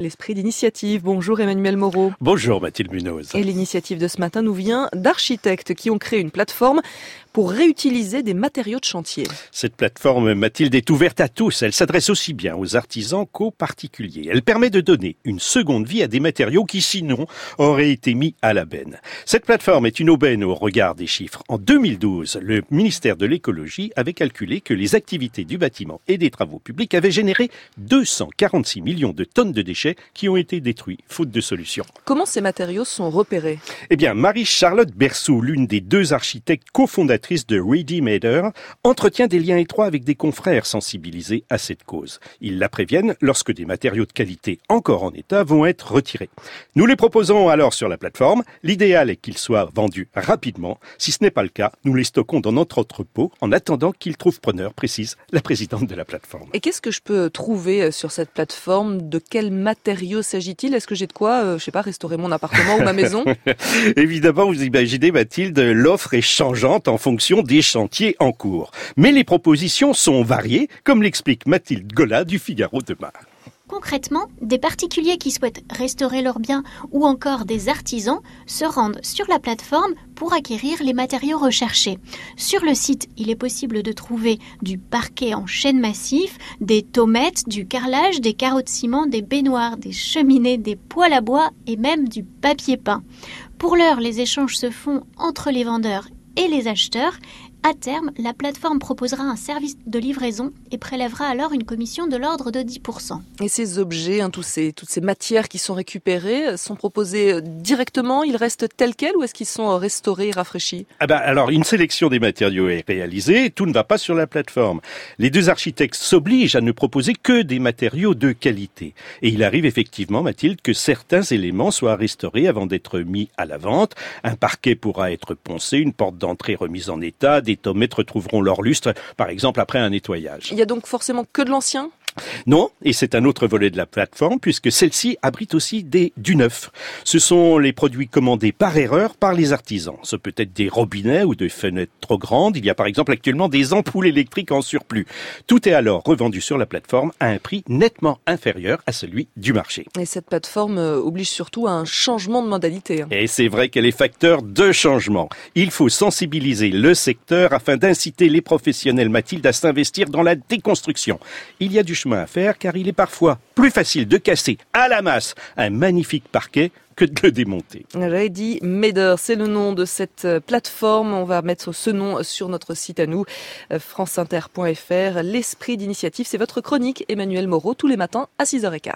L'esprit d'initiative. Bonjour Emmanuel Moreau. Bonjour Mathilde Munoz. Et l'initiative de ce matin nous vient d'architectes qui ont créé une plateforme pour réutiliser des matériaux de chantier. Cette plateforme, Mathilde, est ouverte à tous. Elle s'adresse aussi bien aux artisans qu'aux particuliers. Elle permet de donner une seconde vie à des matériaux qui, sinon, auraient été mis à la benne. Cette plateforme est une aubaine au regard des chiffres. En 2012, le ministère de l'écologie avait calculé que les activités du bâtiment et des travaux publics avaient généré 246 millions de tonnes de déchets qui ont été détruits, faute de solution. Comment ces matériaux sont repérés? Eh bien, Marie-Charlotte Berceau, l'une des deux architectes cofondatrices de Ready Mader, entretient des liens étroits avec des confrères sensibilisés à cette cause. Ils la préviennent lorsque des matériaux de qualité encore en état vont être retirés. Nous les proposons alors sur la plateforme. L'idéal est qu'ils soient vendus rapidement. Si ce n'est pas le cas, nous les stockons dans notre entrepôt en attendant qu'ils trouvent preneur, précise la présidente de la plateforme. Et qu'est-ce que je peux trouver euh, sur cette plateforme? De quel matériaux s'agit-il? Est-ce que j'ai de quoi, euh, je sais pas, restaurer mon appartement ou ma maison? Évidemment, vous imaginez, Mathilde, l'offre est changeante en fonction des chantiers en cours. Mais les propositions sont variées, comme l'explique Mathilde Gola du Figaro demain. Concrètement, des particuliers qui souhaitent restaurer leurs biens ou encore des artisans se rendent sur la plateforme pour acquérir les matériaux recherchés. Sur le site, il est possible de trouver du parquet en chêne massif, des tomettes, du carrelage, des carreaux de ciment, des baignoires, des cheminées, des poêles à bois et même du papier peint. Pour l'heure, les échanges se font entre les vendeurs et les acheteurs à terme, la plateforme proposera un service de livraison et prélèvera alors une commission de l'ordre de 10%. Et ces objets, hein, tous ces, toutes ces matières qui sont récupérées, euh, sont proposées euh, directement Ils restent tels quels ou est-ce qu'ils sont euh, restaurés, rafraîchis? Ah bah, Alors, une sélection des matériaux est réalisée, tout ne va pas sur la plateforme. Les deux architectes s'obligent à ne proposer que des matériaux de qualité. Et il arrive effectivement, Mathilde, que certains éléments soient restaurés avant d'être mis à la vente. Un parquet pourra être poncé, une porte d'entrée remise en état, des tomettes retrouveront leur lustre, par exemple après un nettoyage. Il y a donc forcément que de l'ancien? Non, et c'est un autre volet de la plateforme puisque celle-ci abrite aussi des du neuf. Ce sont les produits commandés par erreur par les artisans. Ce peut être des robinets ou des fenêtres trop grandes. Il y a par exemple actuellement des ampoules électriques en surplus. Tout est alors revendu sur la plateforme à un prix nettement inférieur à celui du marché. Et cette plateforme euh, oblige surtout à un changement de modalité. Hein. Et c'est vrai qu'elle est facteur de changement. Il faut sensibiliser le secteur afin d'inciter les professionnels Mathilde à s'investir dans la déconstruction. Il y a du chemin à faire car il est parfois plus facile de casser à la masse un magnifique parquet que de le démonter. Ready Mader, c'est le nom de cette euh, plateforme. On va mettre ce nom sur notre site à nous, euh, franceinter.fr. L'esprit d'initiative, c'est votre chronique, Emmanuel Moreau, tous les matins à 6h15.